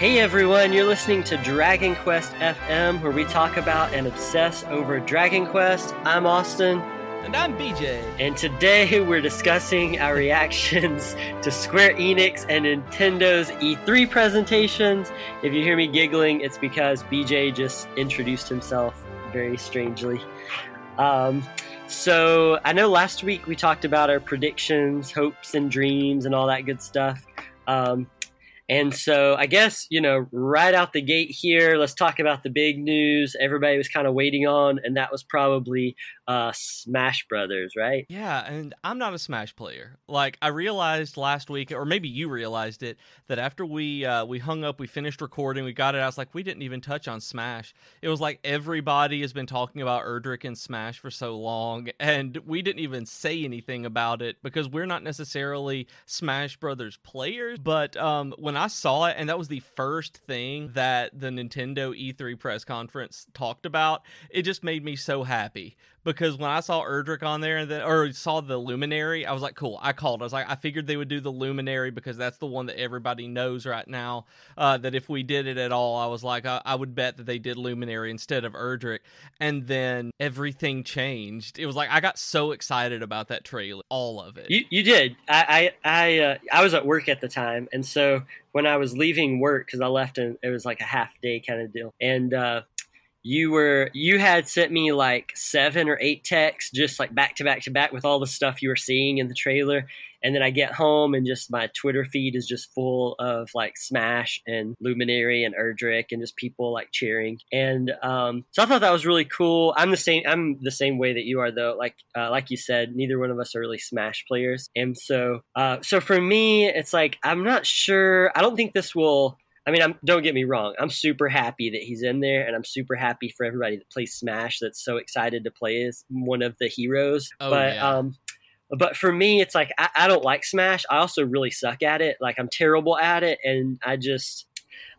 Hey everyone, you're listening to Dragon Quest FM, where we talk about and obsess over Dragon Quest. I'm Austin. And I'm BJ. And today we're discussing our reactions to Square Enix and Nintendo's E3 presentations. If you hear me giggling, it's because BJ just introduced himself very strangely. Um, so I know last week we talked about our predictions, hopes, and dreams, and all that good stuff. Um, and so I guess, you know, right out the gate here, let's talk about the big news everybody was kind of waiting on, and that was probably uh, Smash Brothers, right? Yeah, and I'm not a Smash player. Like I realized last week, or maybe you realized it, that after we uh, we hung up, we finished recording, we got it. I was like, we didn't even touch on Smash. It was like everybody has been talking about Erdrick and Smash for so long, and we didn't even say anything about it because we're not necessarily Smash Brothers players. But um, when I saw it, and that was the first thing that the Nintendo E3 press conference talked about, it just made me so happy because when I saw Erdrick on there and then or saw the Luminary, I was like, cool. I called. I was like, I figured they would do the Luminary because that's the one that everybody knows right now. Uh, that if we did it at all, I was like, I, I, would bet that they did Luminary instead of Erdrick. And then everything changed. It was like I got so excited about that trailer, all of it. You, you did. I I I, uh, I was at work at the time, and so when I was leaving work because I left and it was like a half day kind of deal, and uh, you were you had sent me like seven or eight texts just like back to back to back with all the stuff you were seeing in the trailer. And then i get home and just my twitter feed is just full of like smash and luminary and erdrick and just people like cheering. And um, so i thought that was really cool. I'm the same i'm the same way that you are though. Like uh, like you said neither one of us are really smash players. And so uh, so for me it's like i'm not sure i don't think this will I mean, I'm, don't get me wrong. I'm super happy that he's in there, and I'm super happy for everybody that plays Smash that's so excited to play as one of the heroes. Oh, but yeah. um, but for me, it's like I, I, don't like Smash. I also really suck at it. Like I'm terrible at it, and I just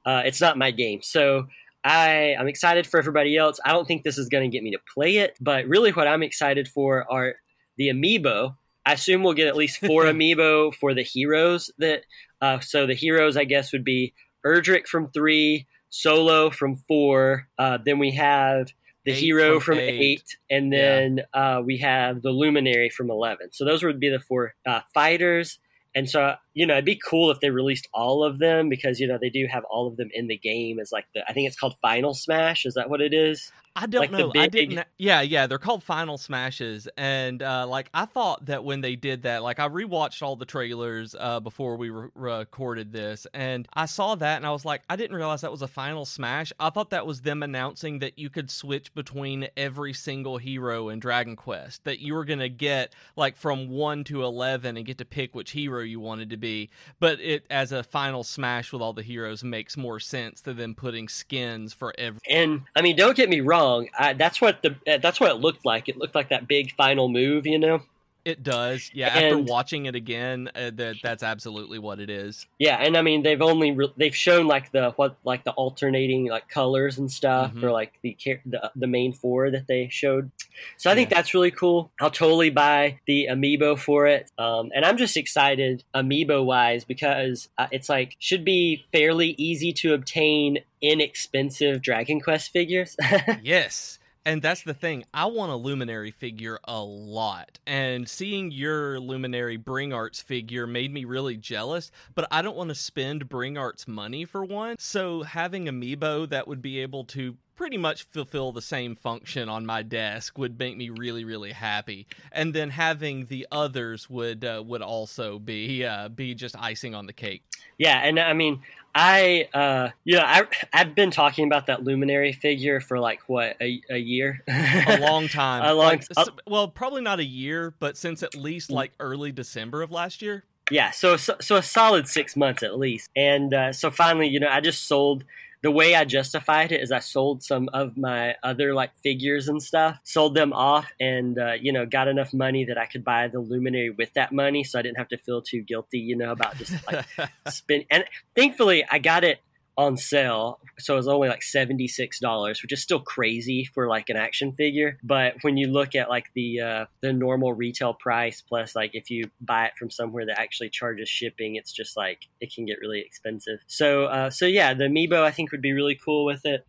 uh, it's not my game. So I I'm excited for everybody else. I don't think this is going to get me to play it, but really, what I'm excited for are the amiibo. I assume we'll get at least four amiibo for the heroes that. Uh, so the heroes, I guess, would be Erdrick from three, Solo from four. Uh, then we have the Eight hero from eight. eight, and then uh, we have the Luminary from eleven. So those would be the four uh, fighters. And so you know, it'd be cool if they released all of them because you know they do have all of them in the game as like the I think it's called Final Smash. Is that what it is? I don't Like know. I didn't. Yeah, yeah. They're called Final Smashes, and uh, like I thought that when they did that, like I rewatched all the trailers uh, before we re- recorded this, and I saw that, and I was like, I didn't realize that was a Final Smash. I thought that was them announcing that you could switch between every single hero in Dragon Quest. That you were gonna get like from one to eleven and get to pick which hero you wanted to be. But it as a Final Smash with all the heroes makes more sense than them putting skins for every. And I mean, don't get me wrong. I, that's what the that's what it looked like. It looked like that big final move, you know. It does, yeah. After watching it again, uh, that that's absolutely what it is. Yeah, and I mean they've only re- they've shown like the what like the alternating like colors and stuff Mhm. for like the the the main four that they showed. So I think that's really cool. I'll totally buy the amiibo for it, um, and I'm just excited amiibo wise because uh, it's like should be fairly easy to obtain inexpensive Dragon Quest figures. yes. And that's the thing. I want a Luminary figure a lot. And seeing your Luminary Bring Arts figure made me really jealous, but I don't want to spend Bring Arts money for one. So having Amiibo that would be able to pretty much fulfill the same function on my desk would make me really really happy and then having the others would uh, would also be uh, be just icing on the cake Yeah, and I mean, I uh, you know, I I've been talking about that luminary figure for like what a, a year, a long time. A long- Like, s- well, probably not a year, but since at least like early December of last year. yeah, so, so so a solid six months at least, and uh, so finally, you know, I just sold. The way I justified it is I sold some of my other like figures and stuff, sold them off, and uh, you know got enough money that I could buy the luminary with that money, so I didn't have to feel too guilty, you know, about just like spend. And thankfully, I got it on sale. So it was only like $76, which is still crazy for like an action figure. But when you look at like the uh, the normal retail price plus like if you buy it from somewhere that actually charges shipping, it's just like it can get really expensive. So uh, so yeah, the amiibo I think would be really cool with it.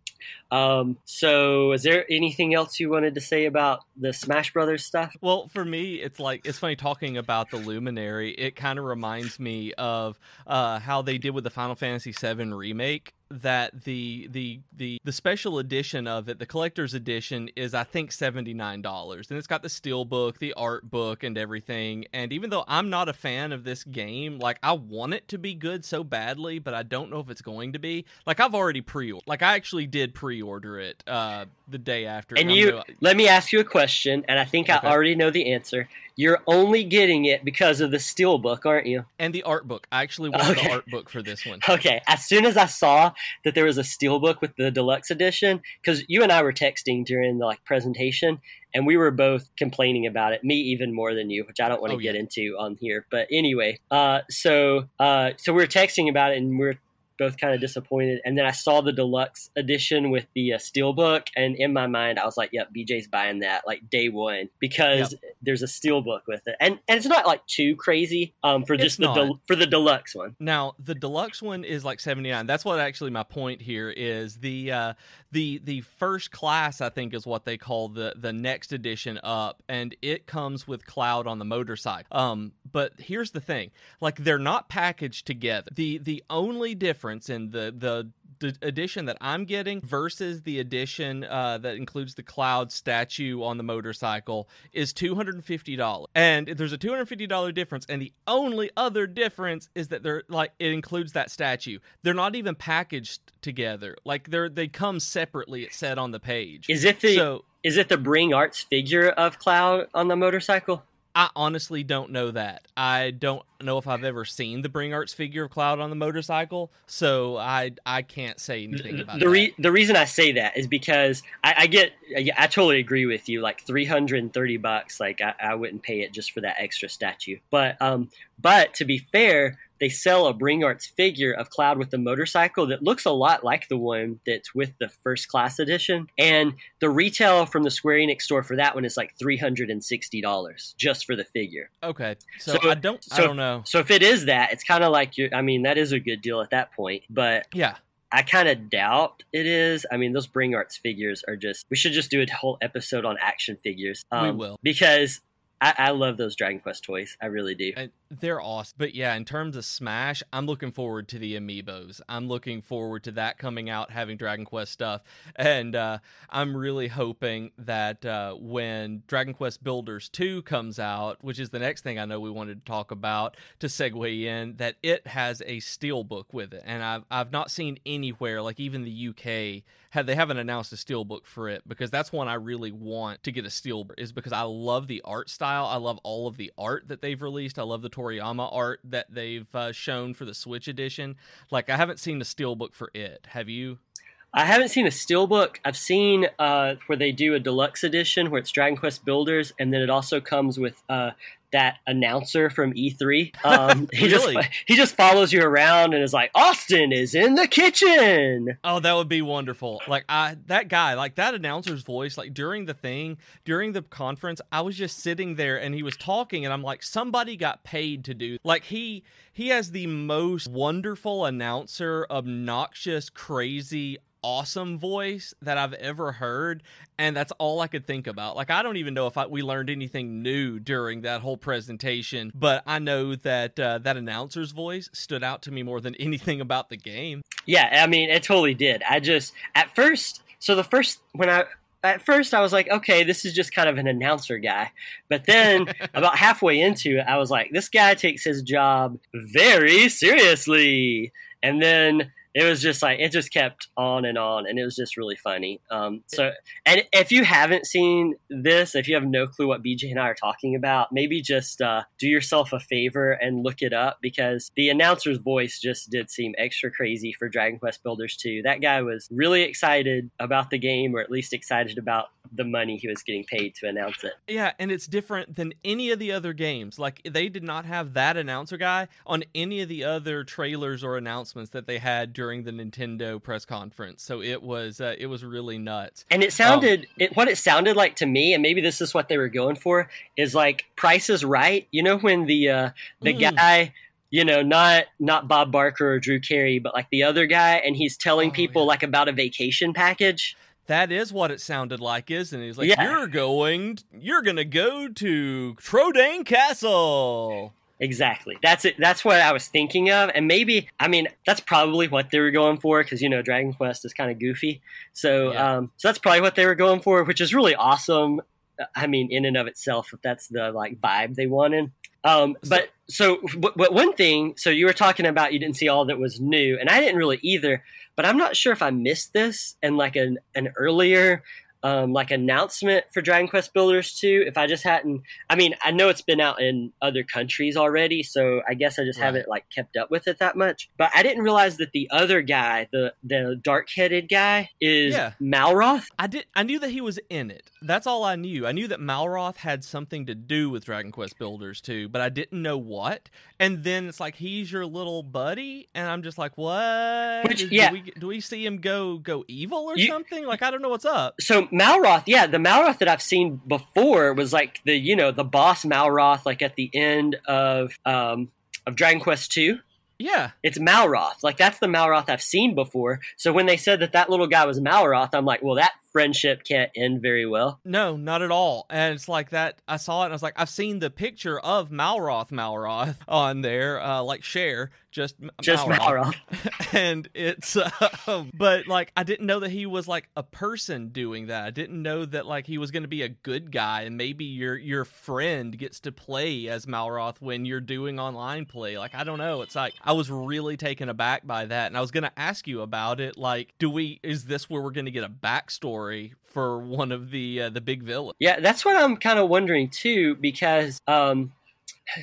Um, so, is there anything else you wanted to say about the Smash Brothers stuff? Well, for me, it's like it's funny talking about the Luminary. It kind of reminds me of uh, how they did with the Final Fantasy VII remake that the the the the special edition of it, the collector's edition, is I think seventy nine dollars, and it's got the steel book, the art book, and everything. And even though I'm not a fan of this game, like I want it to be good so badly, but I don't know if it's going to be. Like I've already pre like I actually did pre order it uh, the day after. And you gonna... let me ask you a question, and I think okay. I already know the answer. You're only getting it because of the steel book, aren't you? And the art book. I actually want okay. the art book for this one. Okay. As soon as I saw that there was a steel book with the deluxe edition, because you and I were texting during the like presentation, and we were both complaining about it. Me even more than you, which I don't want to oh, get yeah. into on here. But anyway, uh, so uh, so we were texting about it, and we we're both kind of disappointed. And then I saw the deluxe edition with the uh, steelbook, and in my mind, I was like, "Yep, BJ's buying that like day one because yep. there's a steelbook with it." And and it's not like too crazy um, for just the del- for the deluxe one. Now the deluxe one is like seventy nine. That's what actually my point here is the uh, the the first class I think is what they call the the next edition up, and it comes with Cloud on the motorcycle. Um, but here's the thing: like they're not packaged together. the The only difference in the the edition that I'm getting versus the edition uh, that includes the Cloud statue on the motorcycle is $250. And there's a $250 difference. And the only other difference is that they're like, it includes that statue. They're not even packaged together. Like they're, they come separately, it said on the page. Is it the, so, is it the Bring Arts figure of Cloud on the motorcycle? I honestly don't know that. I don't know if I've ever seen the Bring Arts figure of Cloud on the motorcycle, so I I can't say anything about it. the re- the reason I say that is because I, I get I, I, totally agree with you. Like three hundred and thirty bucks, like I, I wouldn't pay it just for that extra statue. But um, but to be fair, they sell a Bring Arts figure of Cloud with the motorcycle that looks a lot like the one that's with the first class edition. And the retail from the Square Enix store for that one is like three hundred and sixty dollars just for the figure. Okay, so, so I don't, so, I don't know. So if it is that, it's kind of like you. I mean, that is a good deal at that point. But yeah, I kind of doubt it is. I mean, those Bring Arts figures are just. We should just do a whole episode on action figures. Um, we will because I, I, love those Dragon Quest toys. I really do. And they're awesome. But yeah, in terms of Smash, I'm looking forward to the amiibos. I'm looking forward to that coming out, having Dragon Quest stuff. And uh, I'm really hoping that uh, when Dragon Quest Builders 2 comes out, which is the next thing I know we wanted to talk about to segue in, that it has a steel book with it. And I've, I've not seen anywhere, like even the UK, had they haven't announced a steel book for it because that's one I really want to get a steel is because I love the art style. I love all of the art that they've released. I love the Toriyama art that they've uh, shown for the Switch edition. Like I haven't seen a steel book for it. Have you? I haven't seen a steelbook. I've seen uh, where they do a deluxe edition where it's Dragon Quest Builders, and then it also comes with uh, that announcer from E3. Um, he really? just he just follows you around and is like, "Austin is in the kitchen." Oh, that would be wonderful. Like I that guy, like that announcer's voice, like during the thing, during the conference, I was just sitting there and he was talking and I'm like, somebody got paid to do. Like he he has the most wonderful announcer, obnoxious, crazy, awesome voice that I've ever heard, and that's all I could think about. Like I don't even know if I, we learned anything new during that whole presentation, but I know that uh, that announcer's voice stood out to me more than anything about the game. Yeah, I mean, it totally did. I just at first, so the first when I at first I was like, okay, this is just kind of an announcer guy. But then about halfway into it, I was like, this guy takes his job very seriously. And then it was just like it just kept on and on and it was just really funny. Um, so and if you haven't seen this if you have no clue what bj and i are talking about maybe just uh, do yourself a favor and look it up because the announcer's voice just did seem extra crazy for dragon quest builders 2 that guy was really excited about the game or at least excited about the money he was getting paid to announce it. Yeah and it's different than any of the other games. Like they did not have that announcer guy on any of the other trailers or announcements announcements that they had during the Nintendo press conference. So it was uh, it was really nuts. And it sounded um, it, what it sounded like to me, and maybe this is what they were going for, is like Price is Right. You know when the uh, the mm. guy you know, not not Bob Barker or Drew Carey, but like the other guy, and he's telling oh, people yeah. like about a vacation package. That is what it sounded like, isn't it? He's like, yeah. "You're going, you're gonna go to Trodain Castle." Exactly. That's it. That's what I was thinking of, and maybe I mean that's probably what they were going for because you know Dragon Quest is kind of goofy, so yeah. um, so that's probably what they were going for, which is really awesome. I mean, in and of itself, if that's the like vibe they wanted. Um, but so, but, but one thing, so you were talking about you didn't see all that was new, and I didn't really either. But I'm not sure if I missed this and like an an earlier um, like announcement for Dragon Quest Builders 2 if I just hadn't I mean I know it's been out in other countries already so I guess I just right. haven't like kept up with it that much. But I didn't realize that the other guy the the dark-headed guy is yeah. Malroth? I did I knew that he was in it. That's all I knew. I knew that Malroth had something to do with Dragon Quest Builders 2 but I didn't know what. And then it's like he's your little buddy and I'm just like what? Which, yeah. do, we, do we see him go go evil or you, something? Like I don't know what's up. So Malroth, yeah, the Malroth that I've seen before was like the you know the boss Malroth, like at the end of um, of Dragon Quest two. Yeah, it's Malroth. Like that's the Malroth I've seen before. So when they said that that little guy was Malroth, I'm like, well, that friendship can't end very well. No, not at all. And it's like that. I saw it and I was like, I've seen the picture of Malroth Malroth on there, uh, like share just just Malroth. Malroth. and it's, um, but like I didn't know that he was like a person doing that. I didn't know that like he was going to be a good guy, and maybe your your friend gets to play as Malroth when you're doing online play. Like I don't know. It's like I was really taken aback by that, and I was going to ask you about it. Like, do we? Is this where we're going to get a backstory? For one of the uh, the big villains. Yeah, that's what I'm kind of wondering too, because um,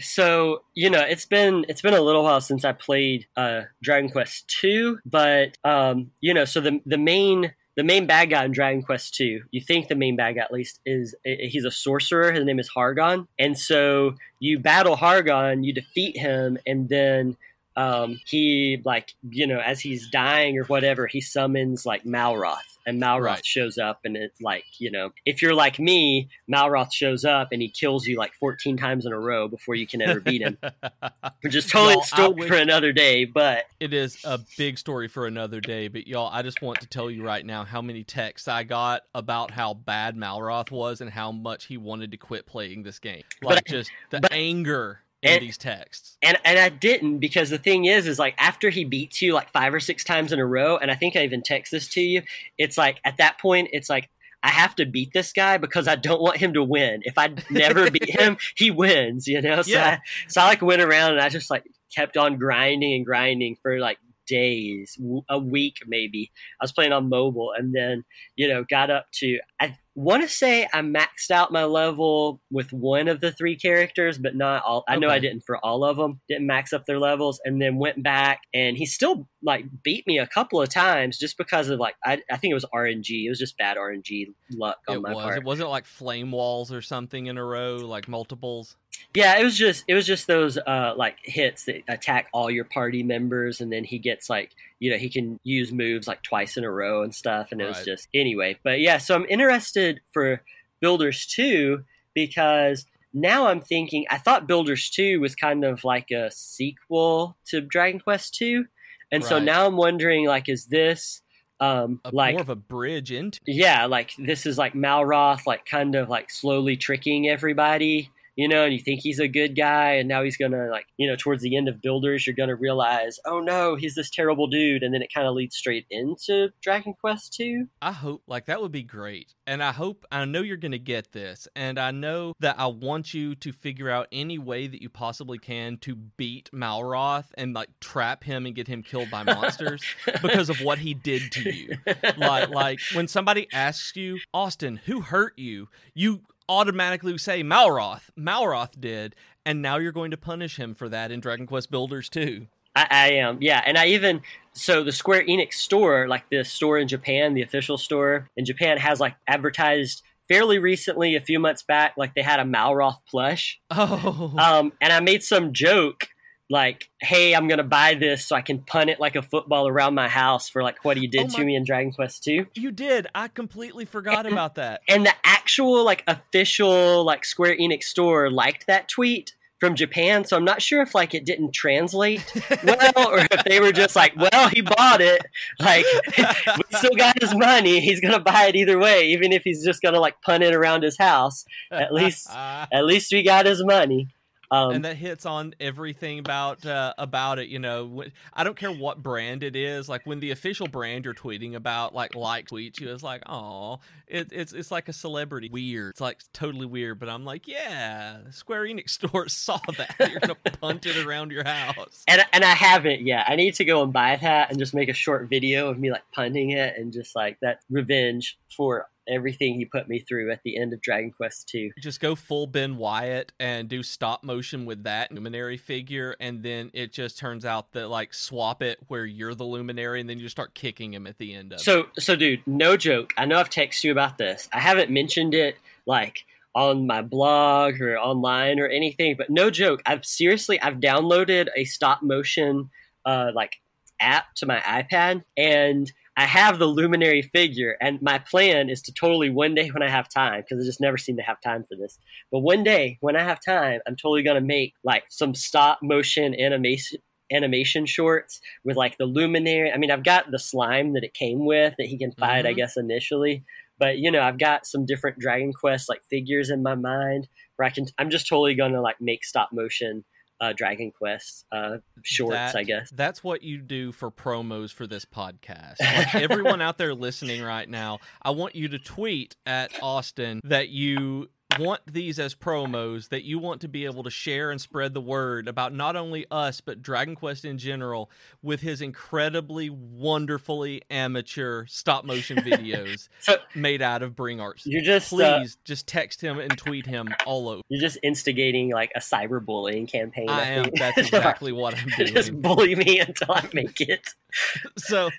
so you know it's been it's been a little while since I played uh, Dragon Quest two, but um, you know, so the the main the main bad guy in Dragon Quest 2, you think the main bad guy at least is he's a sorcerer. His name is Hargon, and so you battle Hargon, you defeat him, and then um, he like you know as he's dying or whatever, he summons like Malroth, and Malroth right. shows up, and it's like you know if you're like me, Malroth shows up and he kills you like 14 times in a row before you can ever beat him, which is totally a story for another day. But it is a big story for another day. But y'all, I just want to tell you right now how many texts I got about how bad Malroth was and how much he wanted to quit playing this game. Like but, just the but, anger in and, these texts. And and I didn't because the thing is is like after he beats you like five or six times in a row, and I think I even text this to you, it's like at that point it's like I have to beat this guy because I don't want him to win. If I never beat him, he wins, you know? So yeah. I, so I like went around and I just like kept on grinding and grinding for like days, a week maybe. I was playing on mobile and then, you know, got up to I want to say I maxed out my level with one of the three characters, but not all. I know I didn't for all of them. Didn't max up their levels, and then went back, and he still like beat me a couple of times just because of like I, I think it was RNG. It was just bad RNG luck on it my was. part. It wasn't like flame walls or something in a row, like multiples. Yeah, it was just it was just those uh like hits that attack all your party members, and then he gets like you know he can use moves like twice in a row and stuff and it right. was just anyway but yeah so i'm interested for builders 2 because now i'm thinking i thought builders 2 was kind of like a sequel to dragon quest 2 and right. so now i'm wondering like is this um a, like more of a bridge into yeah like this is like malroth like kind of like slowly tricking everybody you know, and you think he's a good guy, and now he's gonna like, you know, towards the end of Builders, you're gonna realize, oh no, he's this terrible dude, and then it kind of leads straight into Dragon Quest two. I hope like that would be great, and I hope I know you're gonna get this, and I know that I want you to figure out any way that you possibly can to beat Malroth and like trap him and get him killed by monsters because of what he did to you. Like, like when somebody asks you, Austin, who hurt you, you automatically say Malroth. Malroth did, and now you're going to punish him for that in Dragon Quest Builders 2. I, I am, yeah, and I even so the Square Enix store, like the store in Japan, the official store in Japan, has like advertised fairly recently, a few months back, like they had a Malroth plush. Oh, um, and I made some joke like, "Hey, I'm gonna buy this so I can punt it like a football around my house for like what he did Oh to my- me in Dragon Quest 2." You did. I completely forgot about that. And the actual like official like Square Enix store liked that tweet from Japan, so I'm not sure if like it didn't translate well or if they were just like, "Well, he bought it. Like, we still got his money. He's gonna buy it either way, even if he's just gonna like punt it around his house. At least, at least we got his money." Um, and that hits on everything about uh, about it. You know, I don't care what brand it is. Like when the official brand you're tweeting about, like like tweets you, it's like, oh, it, it's it's like a celebrity. Weird. It's like totally weird. But I'm like, yeah, Square Enix store saw that. You're gonna punt it around your house. and and I haven't yet. I need to go and buy that and just make a short video of me like punting it and just like that revenge for everything he put me through at the end of Dragon Quest 2. Just go full Ben Wyatt and do stop motion with that luminary figure, and then it just turns out that like swap it where you're the luminary, and then you just start kicking him at the end of it. So so dude, no joke. I know I've texted you about this. I haven't mentioned it like on my blog or online or anything, but no joke. I've seriously I've downloaded a stop motion uh like app to my iPad and I have the luminary figure and my plan is to totally one day when I have time because I just never seem to have time for this. But one day when I have time, I'm totally going to make like some stop motion animation animation shorts with like the luminary. I mean, I've got the slime that it came with that he can fight, I Mhm. guess, initially. But you know, I've got some different Dragon Quest like figures in my mind where I can. I'm just totally gonna like make stop motion uh, Dragon Quest uh, shorts, That- I guess. That's what you do for promos for this podcast. Like everyone out there listening right now, I want you to tweet at Austin that you want these as promos, that you want to be able to share and spread the word about not only us, but Dragon Quest in general with his incredibly, wonderfully amateur stop motion videos So made out of Bring Arts. you're just uh, Please just text him and tweet him all over. you're just instigating like a cyberbullying campaign. I am. think. That's exactly what I'm doing. just bully me until I make it. so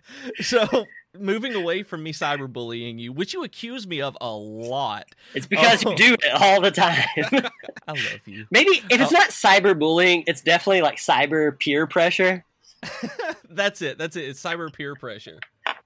so moving away from me cyberbullying you which you accuse me of a lot It's because Oh. you do it all the time. i love you Maybe if it's Oh. not cyberbullying, it's definitely like cyber peer pressure. that's it that's it it's cyber peer pressure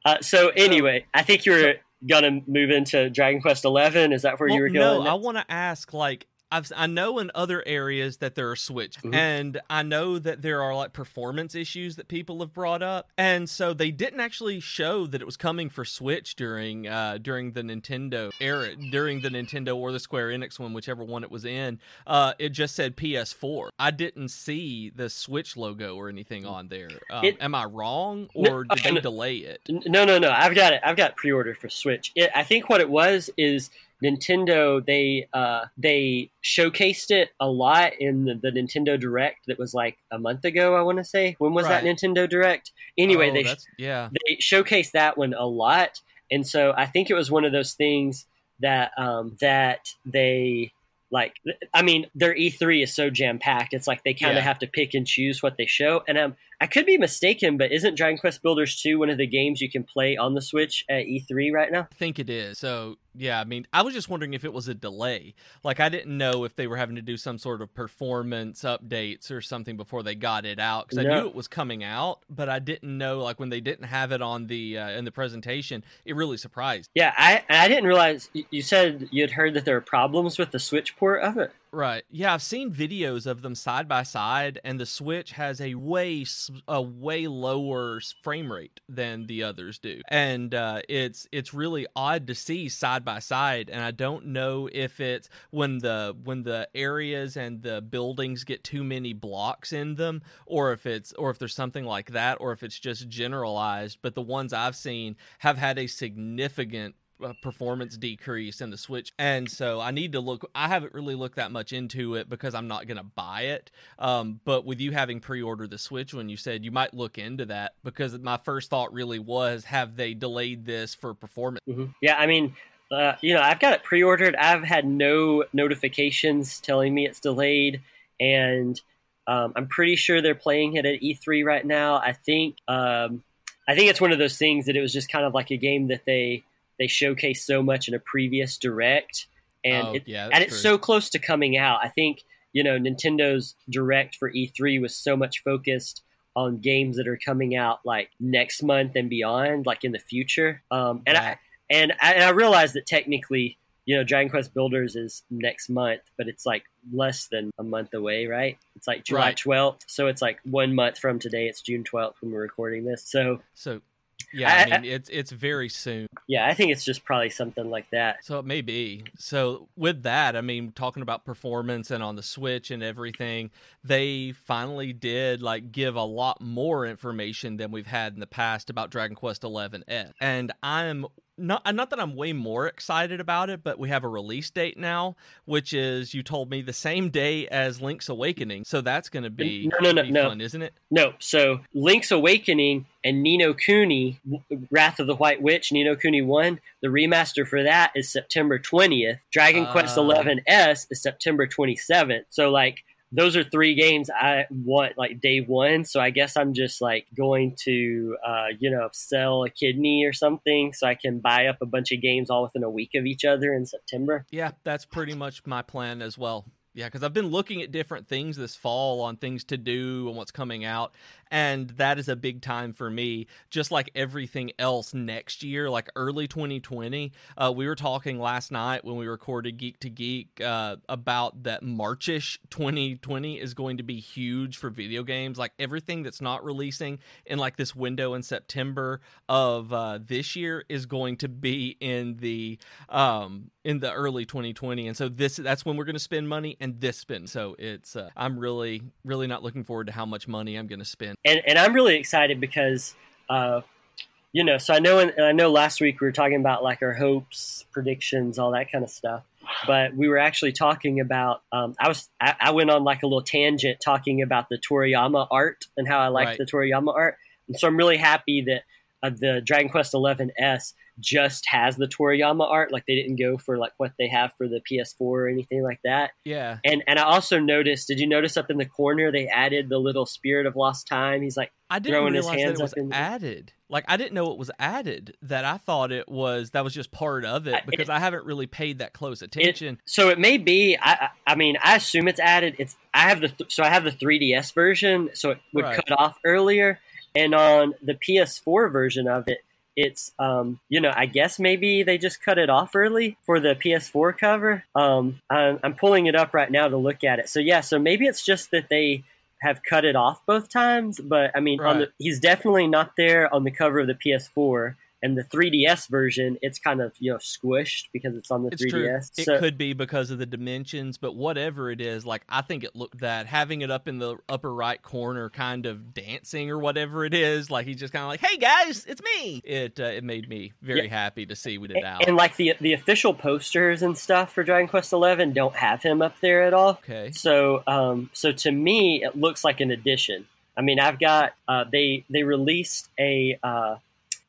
Uh, so anyway, I think you were gonna move into Dragon Quest Eleven. Is that where you Well, were no going? i want to ask like I've, I know in other areas that there are Switch, Mhm. and I know that there are like performance issues that people have brought up, and so they didn't actually show that it was coming for Switch during uh, during the Nintendo era, during the Nintendo or the Square Enix one, whichever one it was in. Uh, it just said PS4. I didn't see the Switch logo or anything on there. Um, It- am I wrong, No, or did uh, they no. delay it? No, no, no. I've got it. I've got pre-order for Switch. It, I think what it was is Nintendo. They uh, they showcased it a lot in the, the Nintendo Direct that was like a month ago. I want to say when was that Nintendo Direct? Anyway, Oh, they yeah. they showcased that one a lot, and so I think it was one of those things that um, that they like. I mean, their E3 is so jam packed. It's like they kind of Yeah. have to pick and choose what they show. And um, I could be mistaken, but isn't Dragon Quest Builders 2 one of the games you can play on the Switch at E3 right now? I think it is. So yeah, I mean, I was just wondering if it was a delay. Like I didn't know if they were having to do some sort of performance updates or something before they got it out because I No. knew it was coming out, but I didn't know like when they didn't have it on the uh, in the presentation, it really surprised. Yeah, I I didn't realize you- said you had heard that there were problems with the Switch port of it. Right. Yeah, I've seen videos of them side by side, and the Switch has a way a way lower frame rate than the others do, and uh, it's it's really odd to see side by side. And I don't know if it's when the when the areas and the buildings get too many blocks in them, or if it's or if there's something like that, or if it's just generalized. But the ones I've seen have had a significant performance decrease in the Switch, and so I need to look. I haven't really looked that much into it because I'm not going to buy it. Um, but with you having pre-ordered the Switch, when you said you might look into that, because my first thought really was, have they delayed this for performance? hmm Yeah, I mean, uh, you know, I've got it pre-ordered. I've had no notifications telling me it's delayed, and um, I'm pretty sure they're playing it at E3 right now. I think, um, I think it's one of those things that it was just kind of like a game that they they showcased so much in a previous direct, and oh, it, yeah, and it's true. so close to coming out. I think you know Nintendo's direct for E3 was so much focused on games that are coming out like next month and beyond, like in the future. Um, and Right. I and I, and I realize that technically, you know, Dragon Quest Builders is next month, but it's like less than a month away, right? It's like July Right. twelfth, so it's like one month from today. It's June twelfth when we're recording this. So So, yeah, I, I- mean, it's it's very soon. yeah, I think it's just probably something like that. So it may be. So with that, I mean, talking about performance and on the Switch and everything, they finally did like give a lot more information than we've had in the past about Dragon Quest XI S. And I'm not not that I'm way more excited about it, but we have a release date now, which is you told me the same day as Link's Awakening. So that's going to be, No, no, no, no. fun, isn't it? No, so Link's Awakening and Ni no Kuni, Wrath of the White Witch, Ni no Kuni 1, the remaster for that is September 20th. Dragon Quest Ah. 11S is September 27th. So, like, those are three games I want, like, day one. So, I guess I'm just, like, going to, uh, you know, sell a kidney or something so I can buy up a bunch of games all within a week of each other in September. Yeah, that's pretty much my plan as well. Yeah, because I've been looking at different things this fall on things to do and what's coming out. And that is a big time for me, just like everything else next year, like early 2020. Uh, we were talking last night when we recorded Geek to Geek uh, about that Marchish 2020 is going to be huge for video games. Like everything that's not releasing in like this window in September of uh, this year is going to be in the um in the early 2020 and so this that's when we're going to spend money and this spend so it's uh, i'm really really not looking forward to how much money i'm going to spend and and I'm really excited because uh, you know, so I know, and I know last week we were talking about like our hopes, predictions, all that kind of stuff. But we were actually talking about. Um, I was I, I went on like a little tangent talking about the Toriyama art and how I like Right. the Toriyama art, and so I'm really happy that uh, the Dragon Quest XI S just has the Toriyama art. Like they didn't go for like what they have for the PS4 or anything like that. yeah And and I also noticed. Did you notice up in the corner they added the little Spirit of Lost Time? He's like. i didn't Throwing his realize that hands it was in added like i didn't know it was added that i thought it was that was just part of it because i haven't really paid that close attention So it may be. I, I I mean, I assume it's added. It's I have the th- so I have the 3DS version, so it would Right. cut off earlier, and on the PS4 version of it, it's um you know I guess maybe they just cut it off early for the PS4 cover. Um, I'm, I'm pulling it up right now to look at it. So yeah, so maybe it's just that they have cut it off both times, but I mean, on the, he's definitely not there on the cover of the PS4. And the 3DS version, it's kind of you know squished because it's on the It's 3DS. true. It so, could be because of the dimensions, but whatever it is, like I think it looked that having it up in the upper right corner, kind of dancing or whatever it is, like he's just kind of like, "Hey guys, it's me." It uh, it made me very happy to see we did out. And like the the official posters and stuff for Dragon Quest XI don't have him up there at all. okay, So um so to me it looks like an addition. I mean I've got uh, they they released a uh,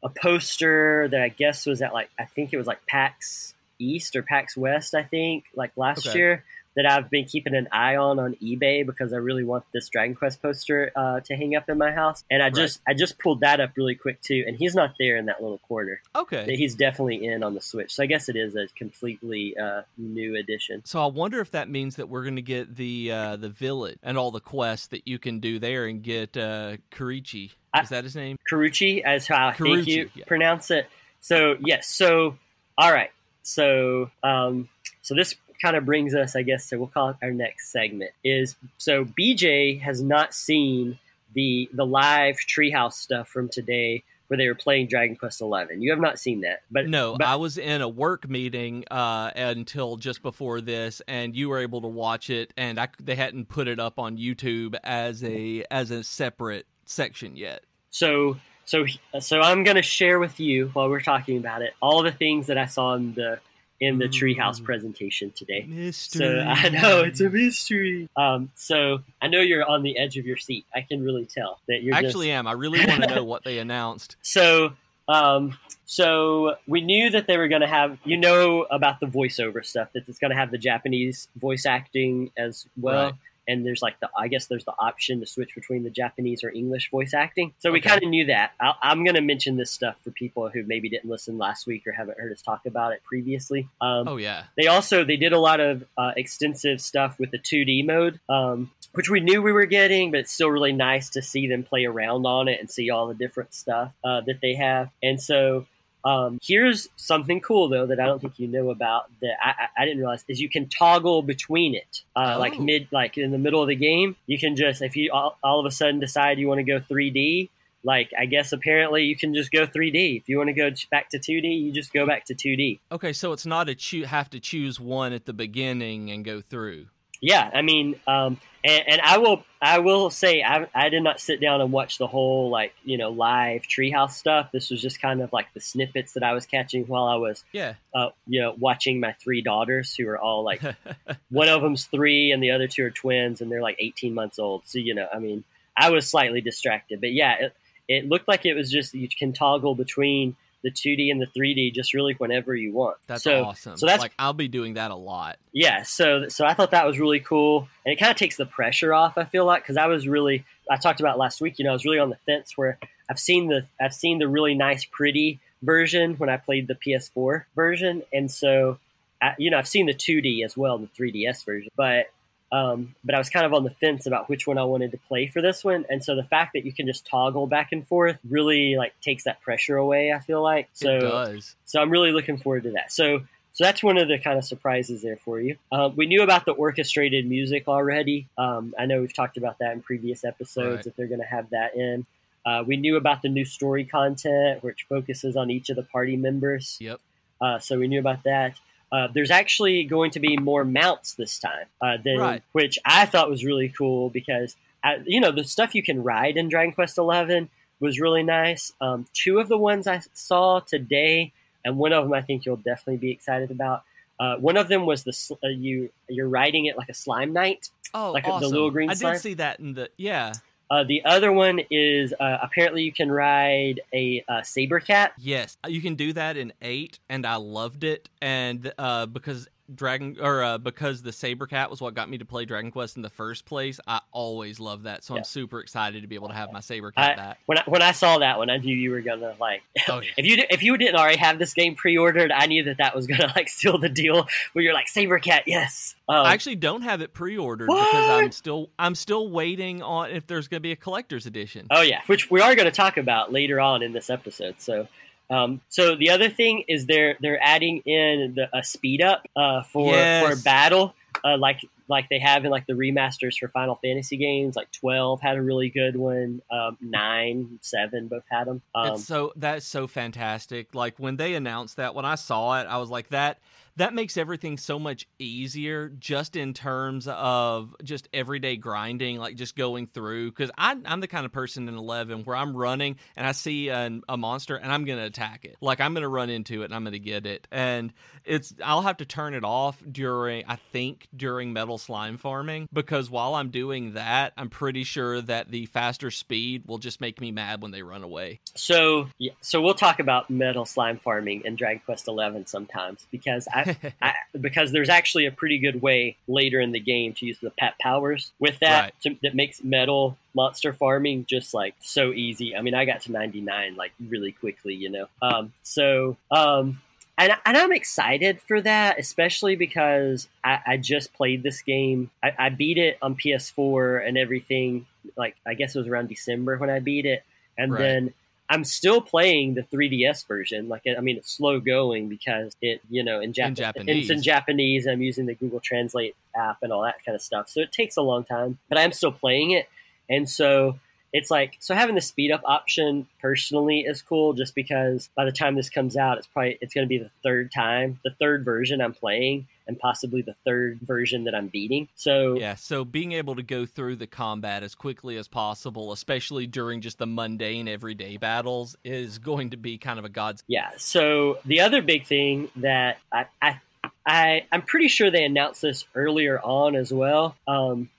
a poster that I guess was at like I think it was like PAX East or PAX West I think like last Okay. year that I've been keeping an eye on on eBay because I really want this Dragon Quest poster uh, to hang up in my house. And I just I just pulled that up really quick too, and he's not there in that little corner okay. he's definitely in on the Switch. So I guess it is a completely uh, new edition. So I wonder if that means that we're going to get the uh, the village and all the quests that you can do there and get uh, Kurichi. Is that his name? Karuchi, as how I think you yeah. pronounce it. So yes, so all right. So um, so this kind of brings us, I guess, so we'll call it our next segment. Is so BJ has not seen the the live Treehouse stuff from today where they were playing Dragon Quest Eleven. You have not seen that, but No, but, I was in a work meeting uh, until just before this, and you were able to watch it, and I, they hadn't put it up on YouTube as a as a separate section yet. So so so I'm gonna share with you while we're talking about it all the things that I saw in the in the treehouse presentation today. Mystery. So I know it's a mystery. Um, so I know you're on the edge of your seat. I can really tell that you're I just- actually am. I really want to know what they announced. so um, so we knew that they were going to have you know about the voiceover stuff that it's going to have the Japanese voice acting as well. Right. And there's like the I guess there's the option to switch between the Japanese or English voice acting. So we Okay. kind of knew that. i I'm going to mention this stuff for people who maybe didn't listen last week or haven't heard us talk about it previously. Um, Oh yeah. they also they did a lot of uh, extensive stuff with the 2D mode, um, which we knew we were getting, but it's still really nice to see them play around on it and see all the different stuff uh, that they have. And so um, here's something cool though that I don't think you know about that I, I, I didn't realize is you can toggle between it, uh, like Oh. mid, like in the middle of the game. You can just if you all, all of a sudden decide you want to go 3D. Like I guess apparently you can just go 3D. If you want to go back to 2D, you just go back to 2D. Okay, so it's not a choo- have to choose one at the beginning and go through. Yeah, I mean, um, and, and I will, I will say, I, I did not sit down and watch the whole like you know live treehouse stuff. This was just kind of like the snippets that I was catching while I was, Yeah. uh, you know, watching my three daughters who are all like, one of them's three and the other two are twins, and they're like eighteen months old. So you know, I mean, I was slightly distracted, but yeah, it, it looked like it was just you can toggle between the 2D and the 3D just really whenever you want. That's so, awesome. So that's like I'll be doing that a lot. yeah so so i thought that was really cool and it kind of takes the pressure off i feel like because i was really i talked about last week you know i was really on the fence where i've seen the i've seen the really nice pretty version when i played the ps4 version and so I, you know i've seen the 2d as well the 3ds version but um, but I was kind of on the fence about which one I wanted to play for this one, and so the fact that you can just toggle back and forth really like takes that pressure away. I feel like so. it does. So I'm really looking forward to that. So so that's one of the kind of surprises there for you. Um, we knew about the orchestrated music already. Um, I know we've talked about that in previous episodes Right. that they're going to have that in. Uh, we knew about the new story content, which focuses on each of the party members. Yep. Uh, so we knew about that. Uh, there's actually going to be more mounts this time, uh, than, Right. which I thought was really cool because I, you know the stuff you can ride in Dragon Quest Eleven was really nice. Um, two of the ones I saw today, and one of them I think you'll definitely be excited about. Uh, one of them was the sl- uh, you you're riding it like a slime knight. Oh, like a- the little green I slime? did see that in the yeah. Uh, the other one is uh, apparently you can ride a uh, saber cat. Yes, you can do that in eight, and I loved it. And uh, because Dragon or uh, because the saber cat was what got me to play Dragon Quest in the first place, I always love that. So Yeah. I'm super excited to be able to have my saber cat back. When I, when I saw that one, I knew you were gonna like. Oh, yeah. if you if you didn't already have this game pre-ordered, I knew that that was gonna like seal the deal. Where you're like saber cat, yes. Um, I actually don't have it pre-ordered because I'm still I'm still waiting on if there's to be a collector's edition. Oh yeah, which we are to talk about later on in this episode. So, um, so the other thing is they're they're adding in the, a speed up uh, for Yes. for battle, uh, like like they have in like the remasters for Final Fantasy games. Like twelve had a really good one. Um, nine, seven both had them. Um, so that's so fantastic. Like when they announced that, when I saw it, I was like that that makes everything so much easier just in terms of just everyday grinding, like just going through. Because I'm the kind of person in 11 where I'm running and I see an, a monster and I'm going to attack it. Like I'm going to run into it and I'm going to get it. And it's I'll have to turn it off during I think during metal slime farming because while I'm doing that, I'm pretty sure that the faster speed will just make me mad when they run away. So yeah, so we'll talk about metal slime farming in Dragon Quest Eleven sometimes because I, I because there's actually a pretty good way later in the game to use the pet powers with that Right. to, that makes metal monster farming just like so easy. I mean, I got to 99 like really quickly, you know. Um, so um, and, and I'm excited for that, especially because I, I just played this game. I, I beat it on PS4 and everything. Like I guess it was around December when I beat it, and Right. then I'm still playing the 3DS version. Like I mean, it's slow going because it you know in, Jap- In Japanese. It's in Japanese. I'm using the Google Translate app and all that kind of stuff, so it takes a long time. But I'm still playing it, and so it's like so having the speed up option personally is cool just because by the time this comes out it's probably it's going to be the third time the third version i'm playing and possibly the third version that i'm beating so Yeah, so being able to go through the combat as quickly as possible, especially during just the mundane everyday battles, is going to be kind of a god's. Yeah. So the other big thing that I, I, I I'm pretty sure they announced this earlier on as well. Um,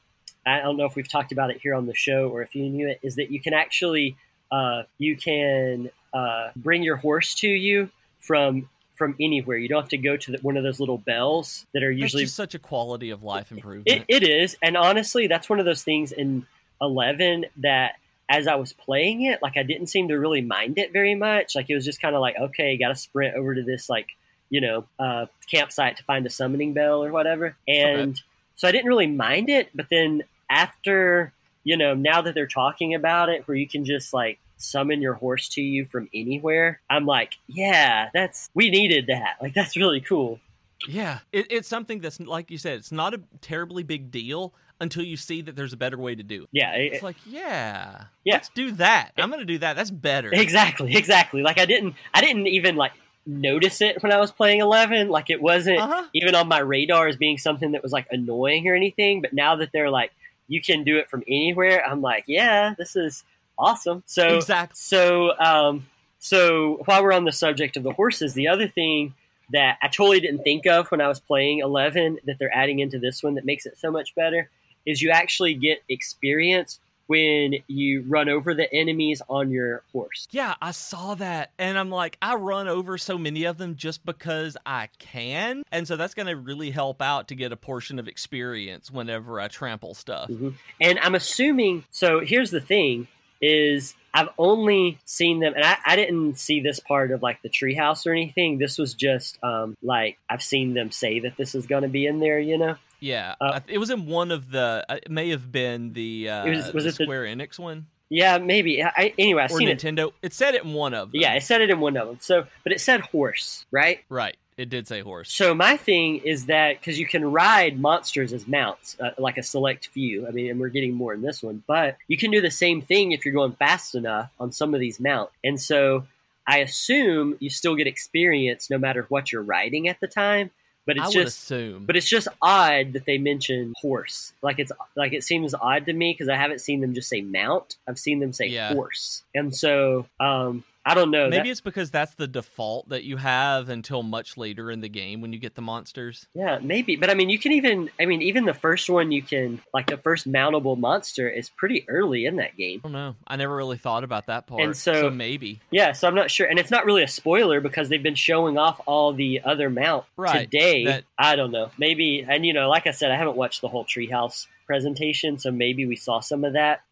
I don't know if we've talked about it here on the show or if you knew it. Is that you can actually uh, you can uh, bring your horse to you from from anywhere. You don't have to go to the, one of those little bells that are That's usually. just such a quality of life improvement. It, it is, and honestly, that's one of those things in Eleven that, as I was playing it, like I didn't seem to really mind it very much. Like it was just kind of like, okay, got to sprint over to this like you know uh, campsite to find a summoning bell or whatever, and so I didn't really mind it. But then after you know, now that they're talking about it, where you can just like summon your horse to you from anywhere, I'm like, yeah, that's we needed that. Like that's really cool. Yeah, it, it's something that's like you said, it's not a terribly big deal until you see that there's a better way to do it. Yeah, it- It's like, yeah, Yeah. let's do that. I'm gonna do that. That's better. exactly, exactly. Like I didn't, I didn't even like notice it when I was playing Eleven. Like it wasn't Uh-huh. even on my radar as being something that was like annoying or anything. But now that they're like, you can do it from anywhere, I'm like, yeah, this is awesome. So Exactly. So, um, so while we're on the subject of the horses, the other thing that I totally didn't think of when I was playing Eleven that they're adding into this one that makes it so much better is you actually get experience when you run over the enemies on your horse. Yeah, I saw that, and I'm like, I run over so many of them just because I can, and so that's going to really help out to get a portion of experience whenever I trample stuff. Mhm. And I'm assuming. So here's the thing: is I've only seen them, and I, I didn't see this part of like the treehouse or anything. This was just um, like I've seen them say that this is going to be in there. You know. Yeah, Uh, it was in one of the. uh, It may have been the, uh, It was- was the it the- Square Enix one Yeah, maybe. I, I- anyway, I've or seen it. Nintendo. It. said it in one of them. Yeah, it said it in one of them. So, but it said horse, right? right. It did say horse. So my thing is that because you can ride monsters as mounts, uh, like a select few. I mean, and we're getting more in this one, but you can do the same thing if you're going fast enough on some of these mounts. And so I assume you still get experience no matter what you're riding at the time. But it's would just assume. But it's just odd that they mention horse. Like it's like it seems odd to me because I haven't seen them just say mount. I've seen them say Yeah. horse, and so um, I don't know. Maybe That- it's because that's the default that you have until much later in the game when you get the monsters. yeah, maybe. But I mean, you can even. I mean, even the first one you can like the first mountable monster is pretty early in that game. I don't know. I never really thought about that part. And so- maybe. Yeah, so I'm not sure, and it's not really a spoiler because they've been showing off all the other mount Right, today. that- I don't know, maybe, and you know, like I said, I haven't watched the whole Treehouse presentation, so maybe we saw some of that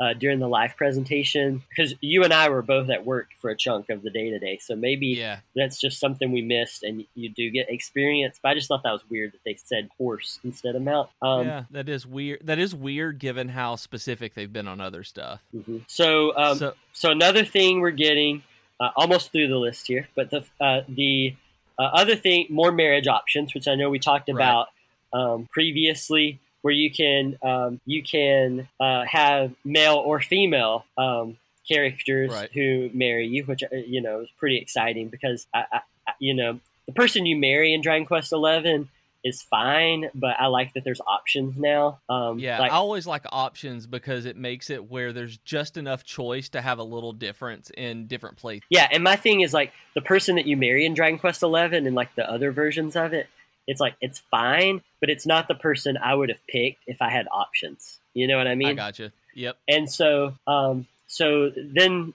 uh, during the live presentation because you and I were both at work for a chunk of the day today, so maybe Yeah. that's just something we missed, and you do get experience. But I just thought that was weird that they said horse instead of mount. Um, yeah, that is weird. That is weird given how specific they've been on other stuff. mhm. So, um, so So another thing we're getting, uh, almost through the list here, but the uh, the uh, other thing, more marriage options, which I know we talked Right. about um, previously, where you can um, you can uh, have male or female um, characters Right. who marry you, which uh, you know is pretty exciting because I, I, I, you know the person you marry in Dragon Quest Eleven is fine, but I like that there's options now. Um, yeah, like, I always like options because it makes it where there's just enough choice to have a little difference in different places. Yeah, and my thing is like the person that you marry in Dragon Quest Eleven and like the other versions of it, it's like it's fine, but it's not the person I would have picked if I had options. You know what I mean? I gotcha. Yep. And so, um, so then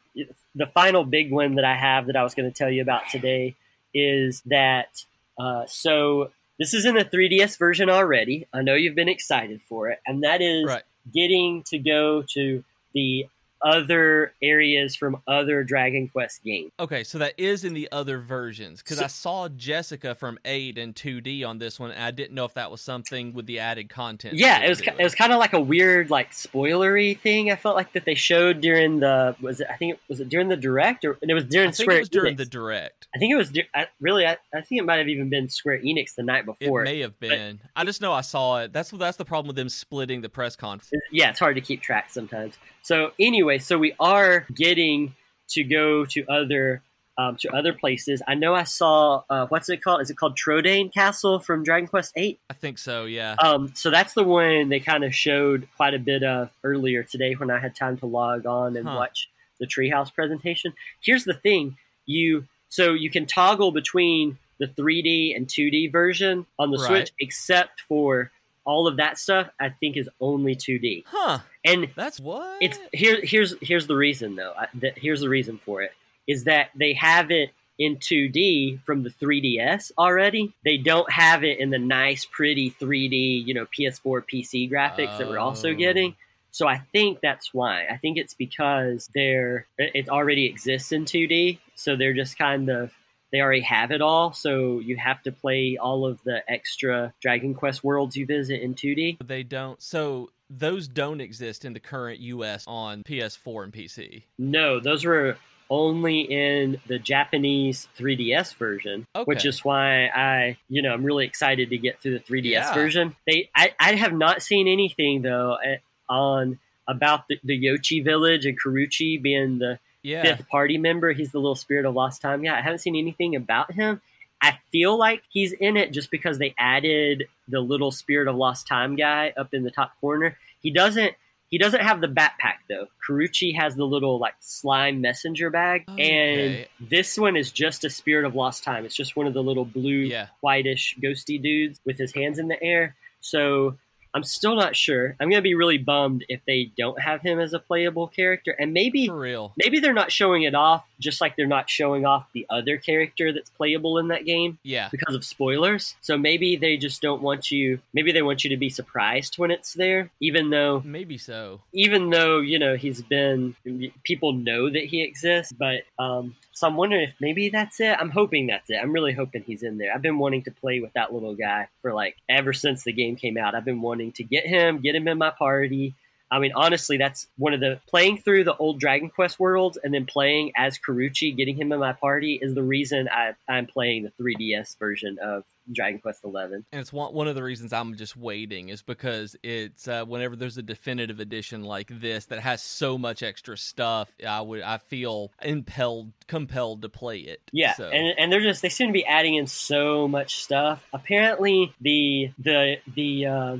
the final big one that I have that I was going to tell you about today is that uh, so this is in the 3DS version already. I know you've been excited for it, and that is Right. getting to go to the other areas from other Dragon Quest games. Okay, so that is in the other versions because So- I saw Jessica from Eight and 2D on this one, and I didn't know if that was something with the added content. Yeah, it was it was kind of like a weird like spoilery thing. I felt like that they showed during the was it I think it was it during the direct or and it was during Square it was during Enix. the direct. I think it was I, really I, I think it might have even been Square Enix the night before. It may have been. I just know I saw it. That's that's the problem with them splitting the press conference. Yeah, it's hard to keep track sometimes. So anyway, so we are getting to go to other um, to other places. I know I saw uh, what's it called? Is it called Trodain Castle from Dragon Quest Eight? I think so. Yeah. Um, so that's the one they kind of showed quite a bit of earlier today when I had time to log on and Huh. watch the Treehouse presentation. Here's the thing: you so you can toggle between the 3D and 2D version on the Right. Switch, except for all of that stuff. I think is only 2D, Huh. and That's what. it's here. Here's here's the reason though. I, that, here's the reason for it is that they have it in 2D from the 3DS already. They don't have it in the nice, pretty 3D, you know, PS4, PC graphics that we're also Oh. getting. So I think that's why. I think it's because they're it already exists in 2D, so they're just kind of they already have it all. So you have to play all of the extra Dragon Quest worlds you visit in 2D. They don't. So those don't exist in the current US on PS4 and PC. No, those were only in the Japanese 3DS version, which is why I, you know, I'm really excited to get through the 3DS Yeah. version. They, I, I have not seen anything though eh, on about the, the Yoshi village and Karuchi being the Yeah. fifth party member. He's the little spirit of lost time guy. I haven't seen anything about him. I feel like he's in it just because they added the little spirit of lost time guy up in the top corner. He doesn't he doesn't have the backpack though. Karuchi has the little like slime messenger bag oh, Okay. and this one is just a spirit of lost time. It's just one of the little blue Yeah. whitish ghosty dudes with his hands in the air. So I'm still not sure. I'm gonna be really bummed if they don't have him as a playable character, and maybe For real. maybe they're not showing it off, just like they're not showing off the other character that's playable in that game Yeah. because of spoilers. So maybe they just don't want you. Maybe they want you to be surprised when it's there, even though Maybe so. even though you know he's been people know that he exists but um so i'm wondering if maybe that's it. I'm hoping that's it. I'm really hoping he's in there. I've been wanting to play with that little guy for like ever since the game came out. I've been wanting to get him get him in my party I mean, honestly, that's one of the playing through the old Dragon Quest worlds and then playing as Karuchi, getting him in my party is the reason I, I'm playing the 3DS version of Dragon Quest 11. And it's one one of the reasons I'm just waiting is because it's uh, whenever there's a definitive edition like this that has so much extra stuff, I would I feel impelled compelled to play it. Yeah, So, and and they're just they seem to be adding in so much stuff. Apparently, the the the uh,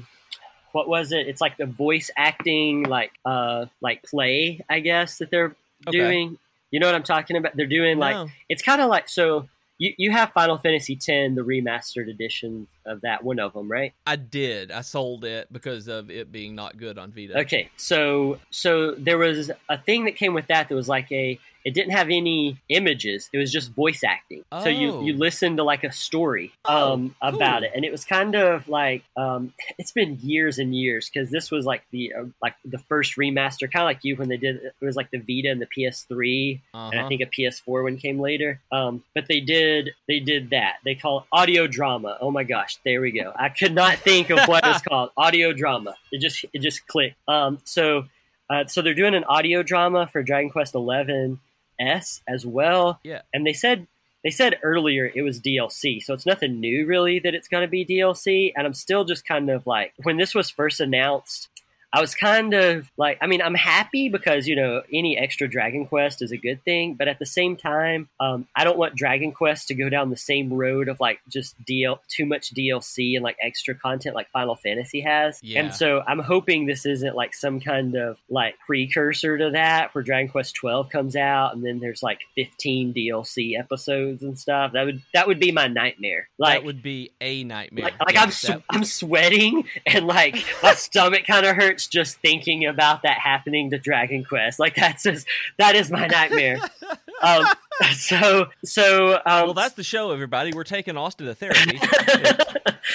what was it? It's like the voice acting, like uh like play, I guess that they're Okay. doing. You know what I'm talking about? They're doing like it's kind of like so. You, you have Final Fantasy X, the remastered edition of that one of them, right? I did. I sold it because of it being not good on Vita. Okay, so so there was a thing that came with that that was like a it didn't have any images. It was just voice acting. So you Oh. you listened to like a story Oh, um about cool. it and it was kind of like um it's been years and years cuz this was like the uh, like the first remaster kind of like you when they did it was like the Vita and the PS3 and I Uh-huh. think a PS4 one came later. Um, but they did they did that. They call it audio drama. Oh my gosh, there we go. I could not think of what it's called. Audio drama. It just it just clicked. Um, so uh, so they're doing an audio drama for Dragon Quest Eleven S as well. Yeah. And they said they said earlier it was DLC, so it's nothing new really that it's going to be DLC. And I'm still just kind of like when this was first announced. I was kind of like, I mean, I'm happy because you know any extra Dragon Quest is a good thing, but at the same time, um, I don't want Dragon Quest to go down the same road of like just deal too much DLC and like extra content like Final Fantasy has. Yeah. And so I'm hoping this isn't like some kind of like precursor to that, where Dragon Quest 12 comes out and then there's like 15 DLC episodes and stuff. That would that would be my nightmare. Like that would be a nightmare. like, like I'm that- I'm sweating and like my stomach kind of hurts just thinking about that happening to Dragon Quest. Like that's just that is my nightmare. um, so so um, well, that's the show, everybody. We're taking Austin to therapy.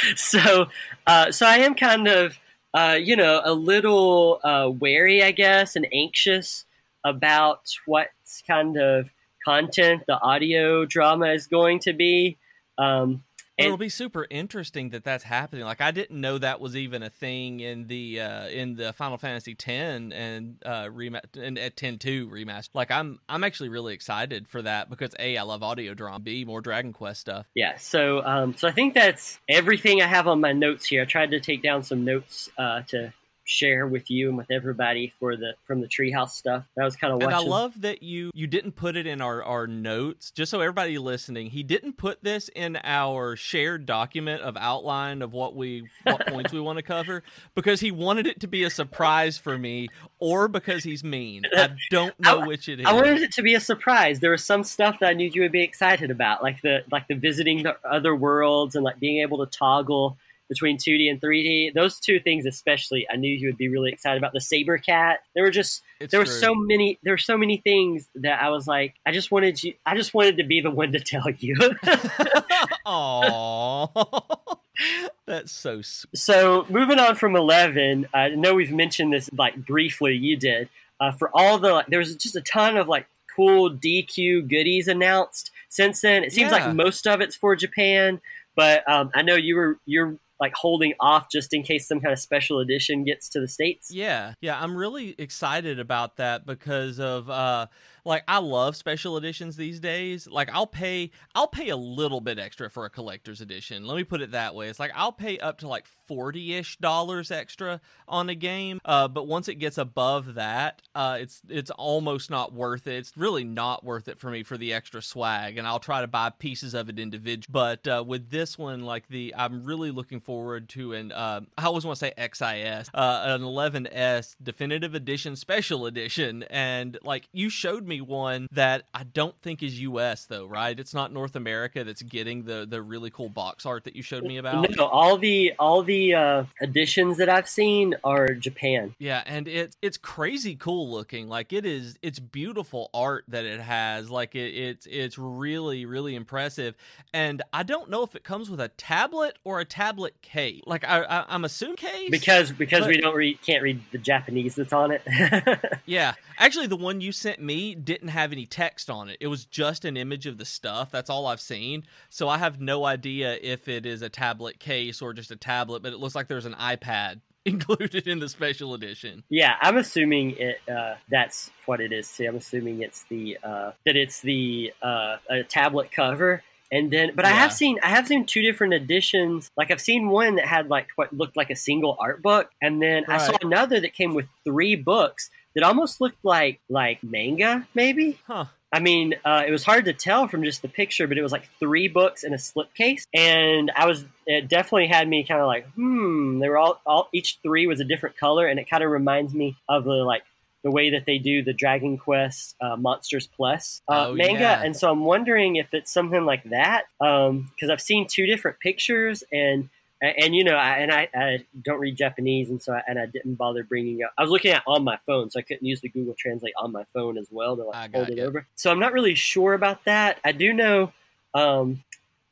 so uh, so I am kind of uh, you know a little uh, wary, I guess, and anxious about what kind of content the audio drama is going to be. Um, But and- it'll be super interesting that that's happening. Like I didn't know that was even a thing in the uh, in the Final Fantasy X and uh, rema- and at 10-2 remaster. Like I'm I'm actually really excited for that because a I love audio drama. B more Dragon Quest stuff. Yeah, so um, so I think that's everything I have on my notes here. I tried to take down some notes uh, to share with you and with everybody for the from the treehouse stuff. That was kind of And. I love that you you didn't put it in our our notes. Just so everybody listening, he didn't put this in our shared document of outline of what we what points we want to cover because he wanted it to be a surprise for me or because he's mean. I don't know I- which it is. I wanted it to be a surprise. There was some stuff that I knew you would be excited about, like the like the visiting the other worlds and like being able to toggle between 2D and 3D. Those two things, especially, I knew you would be really excited about the Saber Cat. There were just It's there were true. so many there were so many things that I was like, I just wanted you, I just wanted to be the one to tell you. Aww. That's so sweet. so moving on from 11, I know we've mentioned this like briefly. You did uh, for all the like, there was just a ton of like cool DQ goodies announced since then. It seems Yeah. like most of it's for Japan, but um, I know you were you're like holding off just in case some kind of special edition gets to the states. Yeah, yeah, I'm really excited about that because of uh like I love special editions these days. Like I'll pay I'll pay a little bit extra for a collector's edition. Let me put it that way. It's like I'll pay up to like 40ish dollars extra on a game. Uh but once it gets above that, uh it's it's almost not worth it. It's really not worth it for me for the extra swag and I'll try to buy pieces of it individually. But uh with this one like the I'm really looking forward to an uh I always want to say XIS, uh an 11S definitive edition special edition and like you showed me one that I don't think is US though, right? It's not North America that's getting the the really cool box art that you showed me about. No, all the all the uh, editions that I've seen are Japan. Yeah, and it's it's crazy cool looking. Like it is, it's beautiful art that it has. Like it, it's it's really really impressive. And I don't know if it comes with a tablet or a tablet case. Like I, I I'm assuming case because because But- we don't read can't read the Japanese that's on it. Yeah, actually, the one you sent me didn't have any text on it. It was just an image of the stuff. That's all I've seen. So I have no idea if it is a tablet case or just a tablet. But it looks like there's an iPad included in the special edition. yeah, I'm assuming it. Uh, that's what it is. too. I'm assuming it's the uh, that it's the uh, a tablet cover. And then, but I have seen I have seen two different editions. Like I've seen one that had like what looked like a single art book, and then I saw another that came with three books that almost looked like like manga, maybe. Huh. I mean, uh, it was hard to tell from just the picture, but it was like three books in a slipcase, and I was it definitely had me kind of like, hmm. They were all, all each three was a different color, and it kind of reminds me of the like the way that they do the Dragon Quest uh, Monsters Plus uh, Oh, manga, yeah. and so I'm wondering if it's something like that because I've seen two different pictures and. And you know, I, and I, I don't read Japanese, and so I, and I didn't bother bringing up. I was looking at on my phone, so I couldn't use the Google Translate on my phone as well to like hold it you. over. So I'm not really sure about that. I do know um,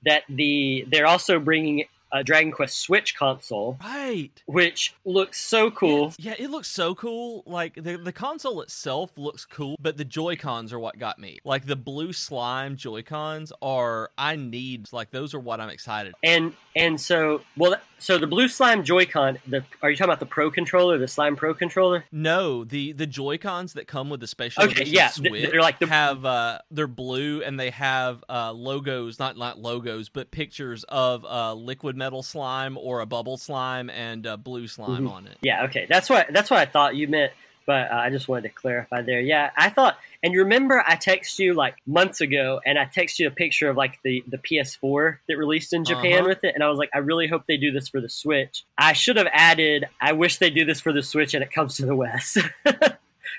that the they're also bringing a Dragon Quest Switch console, Right. which looks so cool. It's- yeah, it looks so cool. Like the the console itself looks cool, but the Joy Cons are what got me. Like the blue slime Joy Cons are I need. Like those are what I'm excited. And and so well, so the blue slime Joy-Con. The are you talking about the Pro controller, the Slime Pro controller? No, the the Joy Cons that come with the special Okay, edition yeah, Switch they're like the- have uh they're blue and they have uh logos, not not logos, but pictures of uh liquid metal slime or a bubble slime and uh, blue slime Mhm. on it. Yeah, okay, that's what that's what I thought you meant. But uh, I just wanted to clarify there. Yeah, I thought, and you remember I texted you like months ago, and I texted you a picture of like the the PS4 that released in Japan Uh-huh. with it, and I was like, I really hope they do this for the Switch. I should have added, I wish they do this for the Switch, and it comes to the West.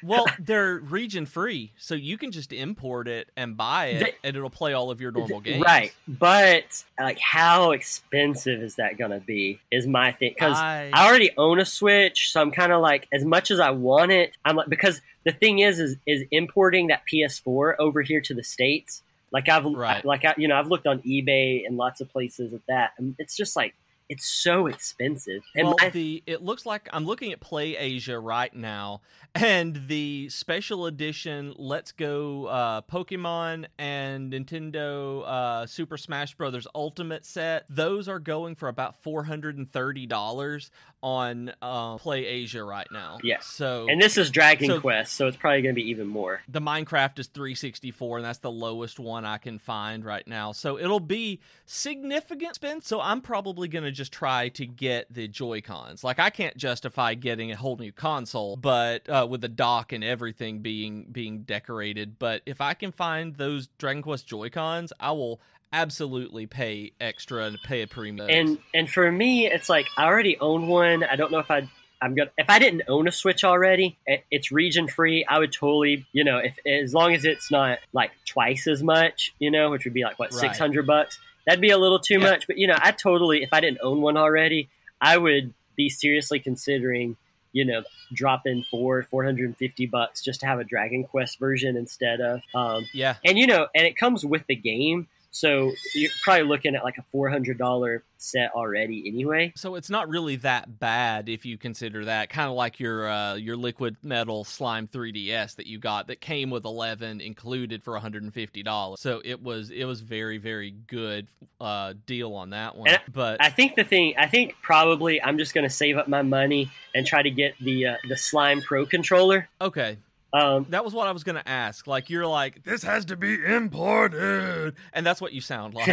Well, they're region free, so you can just import it and buy it, They- and it'll play all of your normal games. right, but like, how expensive is that gonna be? Is my thing because I, I already own a Switch, so I'm kind of like, as much as I want it, I'm like, because the thing is, is, is importing that PS4 over here to the states. Like I've, Right. like I, you know, I've looked on eBay and lots of places at that, and it's just like it's so expensive. And well, my- the it looks like I'm looking at Play Asia right now, and the special edition Let's Go uh, Pokemon and Nintendo uh, Super Smash Brothers Ultimate set. Those are going for about four hundred and thirty dollars on uh, Play Asia right now. Yeah. So and this is Dragon So- Quest, so it's probably going to be even more. the Minecraft is 364 and that's the lowest one I can find right now. So it'll be significant spend. So I'm probably going to just try to get the Joy-Cons. Like I can't justify getting a whole new console, but uh, with the dock and everything being being decorated, but if I can find those Dragon Quest Joy-Cons, I will absolutely pay extra and pay a premium. And and for me, it's like I already own one. I don't know if I. I'm gonna if I didn't own a Switch already, it's region free. I would totally, you know, if as long as it's not like twice as much, you know, which would be like what Right. six hundred bucks. That'd be a little too Yeah. much. But you know, I totally if I didn't own one already, I would be seriously considering you know dropping four four hundred and fifty bucks just to have a Dragon Quest version instead of um, Yeah. and you know, and it comes with the game, so you're probably looking at like a four hundred dollar set already anyway. So it's not really that bad if you consider that kind of like your uh, your liquid metal slime 3ds that you got that came with 11 included for 150 dollars. So it was it was very very good uh, deal on that one. And but I think the thing, I think probably I'm just going to save up my money and try to get the uh, the Slime Pro controller. okay, Um, that was what I was gonna ask. Like you're like this has to be imported, and that's what you sound like.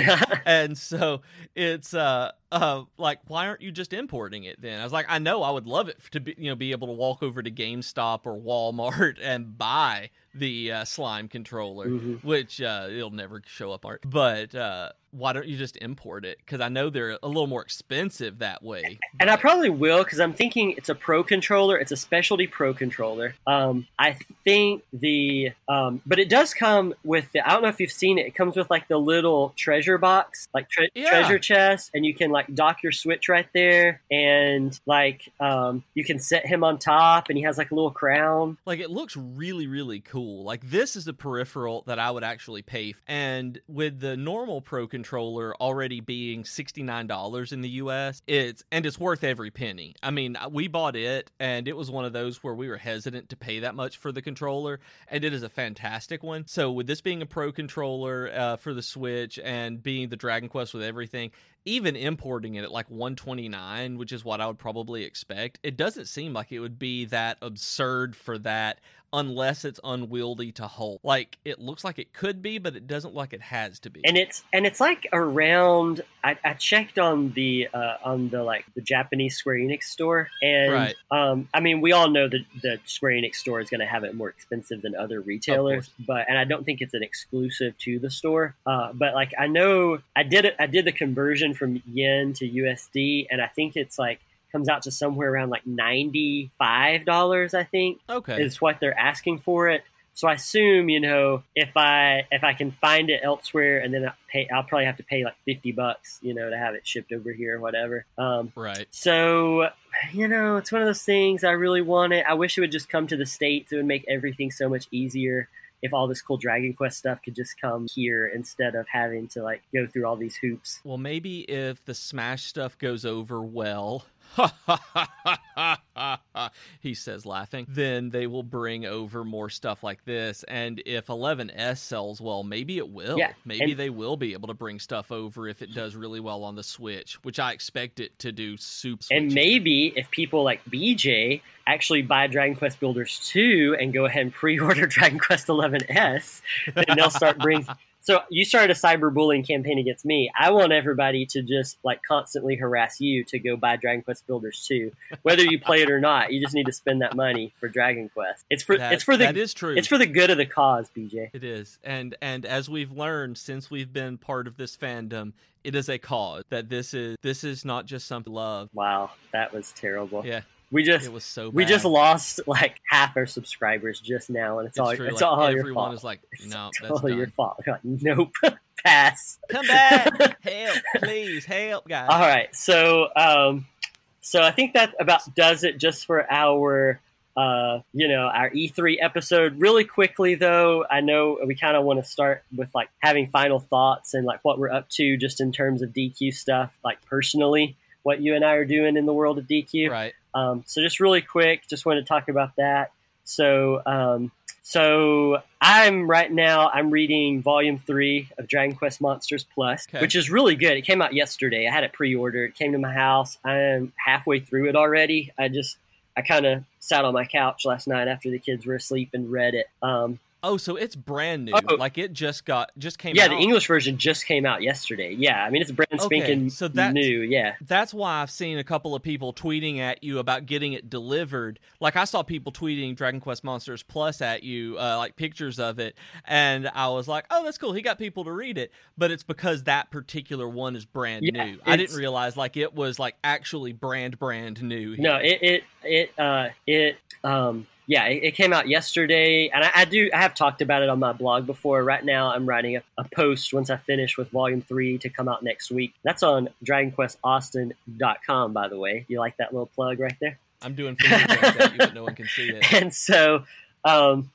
and so it's uh uh like why aren't you just importing it then i was like i know i would love it to be you know be able to walk over to gamestop or walmart and buy the uh, slime controller Mhm. which uh it'll never show up art but uh why don't you just import it because i know they're a little more expensive that way And I probably will because I'm thinking it's a pro controller. It's a specialty pro controller. Um, I think the, um, but it does come with the. I don't know if you've seen it. It comes with like the little treasure box, like tre- Yeah. treasure chest, and you can like dock your Switch right there, and like um, you can set him on top, and he has like a little crown. like it looks really really cool like this is a peripheral that i would actually pay f- and with the normal pro controller already being $69 in the us it's and it's worth every penny. I mean we bought it and it was one of those where we were hesitant to pay that much for the controller and it is a fantastic one. So with this being a pro controller uh, for the switch and being the dragon quest with everything even importing it at like 129 which is what i would probably expect it doesn't seem like it would be that absurd for that unless it's unwieldy to hold like it looks like it could be but it doesn't look like it has to be. And it's and it's like around I, I checked on the uh, on the like the Japanese Square Enix store and Right. um I mean we all know that the Square Enix store is going to have it more expensive than other retailers but and I don't think it's an exclusive to the store uh, but like I know I did it I did the conversion from yen to USD and I think it's like comes out to somewhere around like $95 I think okay is what they're asking for it. So I assume, you know, if I if I can find it elsewhere, and then I pay, I'll probably have to pay like fifty bucks, you know, to have it shipped over here or whatever. Um, right so, you know, it's one of those things I really want it. I wish it would just come to the states. It would make everything so much easier if all this cool Dragon Quest stuff could just come here instead of having to like go through all these hoops. well maybe if the smash stuff goes over well he says laughing. Then they will bring over more stuff like this. And if 11s sells well maybe it will. Yeah, maybe and- they will be able to bring stuff over if it does really well on the switch which i expect it to do soup And maybe if people like BJ actually buy Dragon Quest Builders 2 and go ahead and pre-order Dragon Quest 11S, then they'll start bringing. So you started a cyberbullying campaign against me. I want everybody to just like constantly harass you to go buy Dragon Quest Builders 2, whether you play it or not. You just need to spend that money for Dragon Quest. It's for That- it's for the is true it's for the good of the cause, BJ. It is, and and as we've learned since we've been part of this fandom, it is a cause that this is this is not just some love. Wow, that was terrible. Yeah, We just it was so. Bad. we just lost like half our subscribers just now, and it's, It's all true. it's like, all your everyone fault. is like, It's no, that's totally your fault. Like, nope, pass. Come back, help, please, help, guys. All right, so um, so I think that about does it just for our uh, you know our E3 episode. Really quickly though, I know we kind of want to start with like having final thoughts and like what we're up to just in terms of DQ stuff, like personally, what you and I are doing in the world of DQ. Right. Um, so just really quick, just want to talk about that. So, um, so I'm right now. I'm reading Volume Three of Dragon Quest Monsters Plus, Okay. which is really good. It came out yesterday. I had it pre-ordered. It came to my house. I'm halfway through it already. I just I kind of sat on my couch last night after the kids were asleep and read it. Um, Oh, so it's brand new. Oh. Like it just got just came yeah, out. the English version just came out yesterday. Yeah, I mean it's brand Okay, spanking so that's- new. Yeah, That's why I've seen a couple of people tweeting at you about getting it delivered. Like I saw people tweeting Dragon Quest Monsters Plus at you, uh, like pictures of it, and I was like, "Oh, that's cool. He got people to read it." But it's because that particular one is brand Yeah, new. I didn't realize like it was like actually brand brand new. No, it it it uh it um yeah, it, it, came out yesterday, and I, I, do. I have talked about it on my blog before. Right now, I'm writing a, a, post once I finish with Volume Three to come out next week. That's on DragonQuestAustin.com, by the way. You like that little plug right there? I'm doing fingers at you, but no one can see it. And so, um,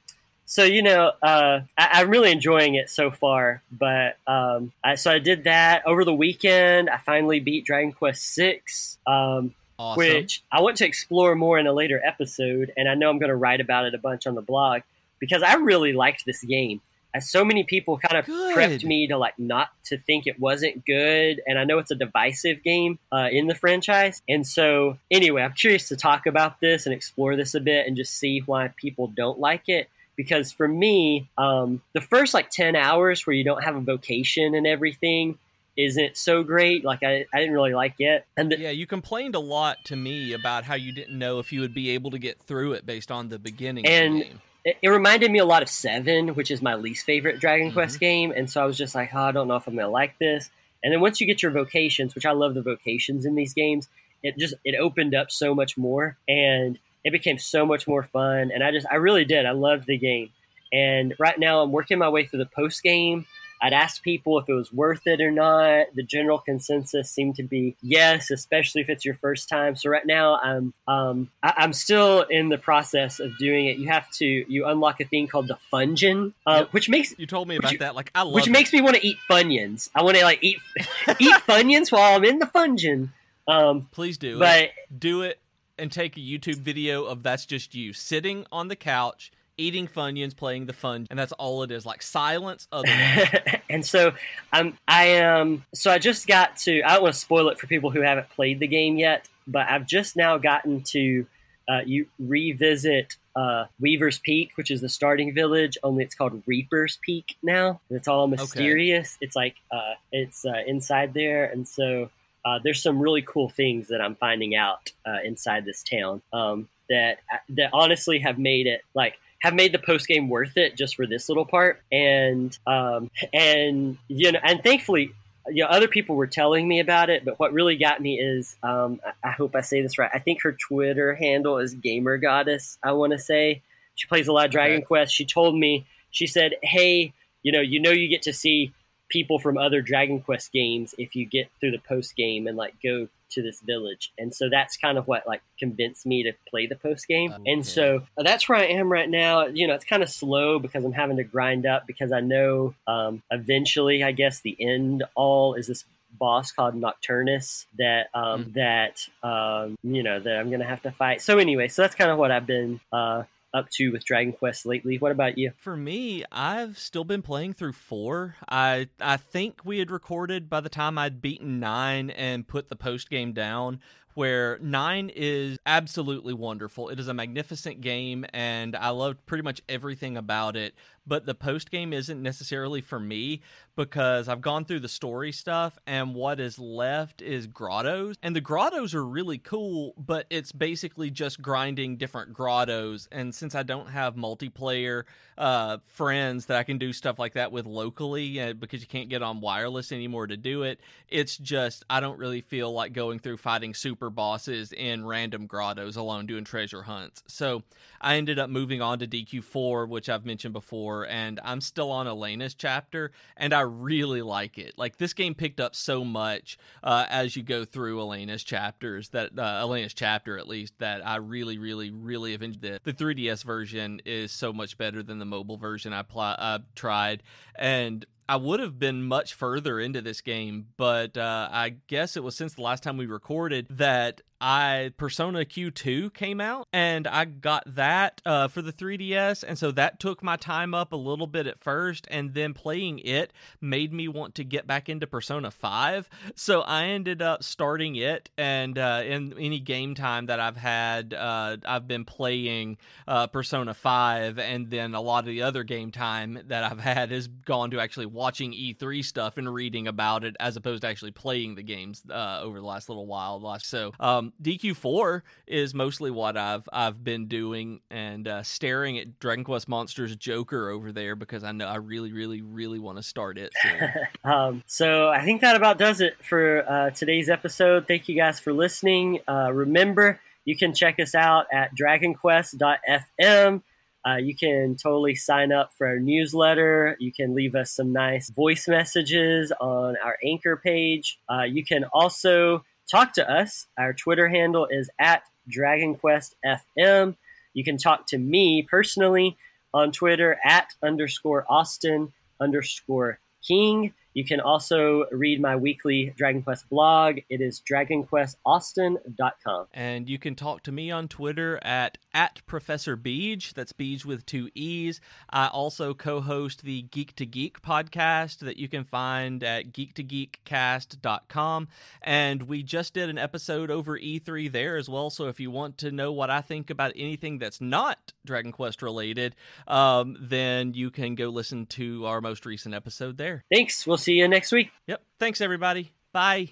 so you know, uh, I, am really enjoying it so far. But um, I, so I did that over the weekend. I finally beat Dragon Quest Six. Um, Awesome. which I want to explore more in a later episode. And I know I'm going to write about it a bunch on the blog because I really liked this game. As so many people kind of good. prepped me to like not to think it wasn't good, and I know it's a divisive game uh, in the franchise. And so, anyway, I'm curious to talk about this and explore this a bit and just see why people don't like it because for me, um, the first like 10 hours where you don't have a vocation and everything isn't so great. Like I, I didn't really like it. And the, yeah, you complained a lot to me about how you didn't know if you would be able to get through it based on the beginning. And the it, it, reminded me a lot of Seven, which is my least favorite Dragon mm-hmm. Quest game. And so I was just like, oh, I don't know if I'm gonna like this. And then once you get your vocations, which I love the vocations in these games, it just it opened up so much more and it became so much more fun. And I just I really did. I loved the game. And right now I'm working my way through the post game. I'd ask people if it was worth it or not. The general consensus seemed to be yes, especially if it's your first time. So right now, I'm um, I, am still in the process of doing it. You have to you unlock a thing called the Fungeon, uh, yep. which makes you told me about which, that. Like I love which it. makes me want to eat Funyuns. I want to like eat eat Funyuns while I'm in the Fungeon. Um, Please do, but it. do it and take a YouTube video of that's just you sitting on the couch eating Funyuns, playing the fun, and that's all it is. Like silence. and so um, I am. Um, so I just got to. I don't want to spoil it for people who haven't played the game yet, but I've just now gotten to. Uh, you revisit uh, Weaver's Peak, which is the starting village. Only it's called Reaper's Peak now. It's all mysterious. Okay. It's like uh, it's uh, inside there, and so. Uh, there's some really cool things that I'm finding out uh, inside this town um, that that honestly have made it like have made the post game worth it just for this little part. And um, and you know, and thankfully, you know, other people were telling me about it. But what really got me is, um, I, I hope I say this right. I think her Twitter handle is Gamer Goddess. I want to say she plays a lot of Dragon okay. Quest. She told me she said, "Hey, you know, you know, you get to see." people from other Dragon Quest games if you get through the post game and like go to this village. And so that's kind of what like convinced me to play the post game. Okay. And so uh, that's where I am right now. You know, it's kind of slow because I'm having to grind up because I know um, eventually, I guess the end all is this boss called Nokturnus that um, mm. that um, you know that I'm gonna have to fight. So anyway, so that's kind of what I've been uh, up to with Dragon Quest lately. What about you? For me, I've still been playing through four. I I think we had recorded by the time I'd beaten nine and put the post game down where nine is absolutely wonderful. It is a magnificent game, and I loved pretty much everything about it but the post game isn't necessarily for me because I've gone through the story stuff and what is left is grottos. And the grottos are really cool, but it's basically just grinding different grottos. And since I don't have multiplayer uh, friends that I can do stuff like that with locally uh, because you can't get on wireless anymore to do it, it's just I don't really feel like going through fighting super bosses in random grottos alone doing treasure hunts. So I ended up moving on to DQ4, which I've mentioned before and I'm still on Alena's chapter, and I really like it. Like this game picked up so much uh, as you go through Alena's chapters that uh, Alena's chapter at least that I really, really, really have enjoyed it. The 3DS version is so much better than the mobile version I pl- I tried, and I would have been much further into this game, but uh, I guess it was since the last time we recorded that I Persona Q2 came out, and I got that uh, for the 3DS, and so that took my time up a little bit at first, and then playing it made me want to get back into Persona 5. So I ended up starting it, and uh, in any game time that I've had, uh, I've been playing uh, Persona 5, and then a lot of the other game time that I've had has gone to actually watching E3 stuff and reading about it, as opposed to actually playing the games uh, over the last little while. So um, DQ4 is mostly what I've I've been doing and uh, staring at Dragon Quest Monsters Joker over there because I know I really really really want to start it. Um, so I think that about does it for uh, today's episode. Thank you guys for listening. Uh, remember you can check us out at dragonquest.fm. Uh, you can totally sign up for our newsletter. You can leave us some nice voice messages on our anchor page. Uh, you can also talk to us. Our Twitter handle is at DragonQuestFM. You can talk to me personally on Twitter at underscore Austin underscore King. You can also read my weekly Dragon Quest blog. It is dragonquestaustin.com. And you can talk to me on Twitter at, at Professor Beej. That's Beej with two E's. I also co host the Geek to Geek podcast that you can find at geektogeekcast.com. And we just did an episode over E3 there as well. So if you want to know what I think about anything that's not Dragon Quest related, um, then you can go listen to our most recent episode there. Thanks. We'll see you next week. Yep. Thanks, everybody. Bye.